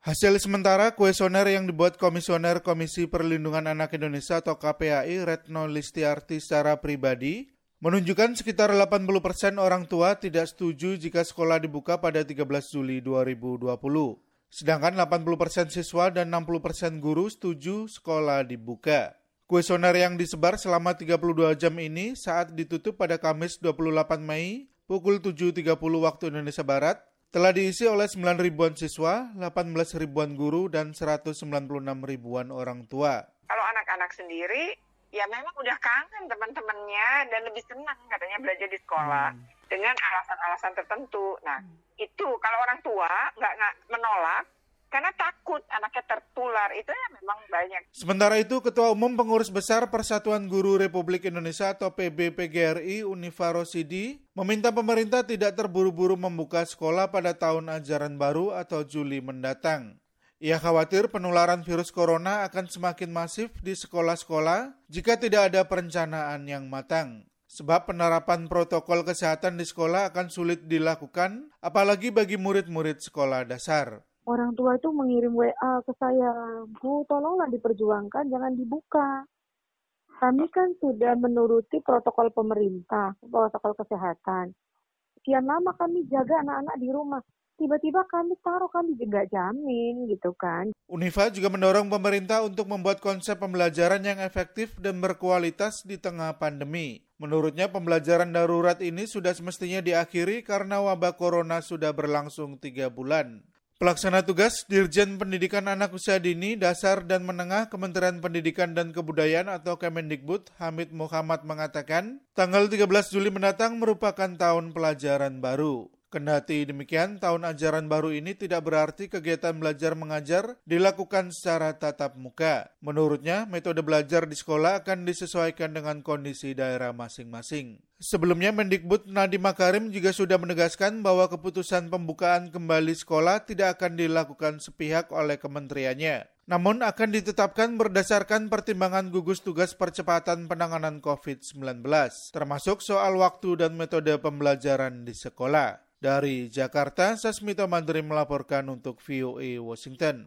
Hasil sementara kuesioner yang dibuat Komisioner Komisi Perlindungan Anak Indonesia atau KPAI Retno Listiarti secara pribadi menunjukkan sekitar 80 persen orang tua tidak setuju jika sekolah dibuka pada 13 Juli 2020. Sedangkan 80 persen siswa dan 60 persen guru setuju sekolah dibuka. Kuesioner yang disebar selama 32 jam ini saat ditutup pada Kamis 28 Mei pukul 7.30 waktu Indonesia Barat telah diisi oleh 9 ribuan siswa, 18 ribuan guru, dan 196 ribuan orang tua. Kalau anak-anak sendiri, ya memang udah kangen teman-temannya dan lebih senang katanya belajar di sekolah hmm. dengan alasan-alasan tertentu. Nah, hmm. itu kalau orang tua nggak menolak, karena takut anaknya tertular itu ya memang banyak. Sementara itu Ketua Umum Pengurus Besar Persatuan Guru Republik Indonesia atau PBPGRI Unifa Rosidi meminta pemerintah tidak terburu-buru membuka sekolah pada tahun ajaran baru atau Juli mendatang. Ia khawatir penularan virus corona akan semakin masif di sekolah-sekolah jika tidak ada perencanaan yang matang. Sebab penerapan protokol kesehatan di sekolah akan sulit dilakukan, apalagi bagi murid-murid sekolah dasar orang tua itu mengirim WA ke saya, Bu, tolonglah diperjuangkan, jangan dibuka. Kami kan sudah menuruti protokol pemerintah, protokol kesehatan. Sekian lama kami jaga anak-anak di rumah. Tiba-tiba kami taruh, kami juga jamin gitu kan. Unifa juga mendorong pemerintah untuk membuat konsep pembelajaran yang efektif dan berkualitas di tengah pandemi. Menurutnya pembelajaran darurat ini sudah semestinya diakhiri karena wabah corona sudah berlangsung tiga bulan. Pelaksana tugas Dirjen Pendidikan Anak Usia Dini, Dasar dan Menengah Kementerian Pendidikan dan Kebudayaan atau Kemendikbud, Hamid Muhammad mengatakan, tanggal 13 Juli mendatang merupakan tahun pelajaran baru. Kendati demikian, tahun ajaran baru ini tidak berarti kegiatan belajar mengajar dilakukan secara tatap muka. Menurutnya, metode belajar di sekolah akan disesuaikan dengan kondisi daerah masing-masing. Sebelumnya, Mendikbud Nadiem Makarim juga sudah menegaskan bahwa keputusan pembukaan kembali sekolah tidak akan dilakukan sepihak oleh kementeriannya. Namun akan ditetapkan berdasarkan pertimbangan gugus tugas percepatan penanganan COVID-19, termasuk soal waktu dan metode pembelajaran di sekolah. Dari Jakarta, Sasmito Mandri melaporkan untuk VOA Washington.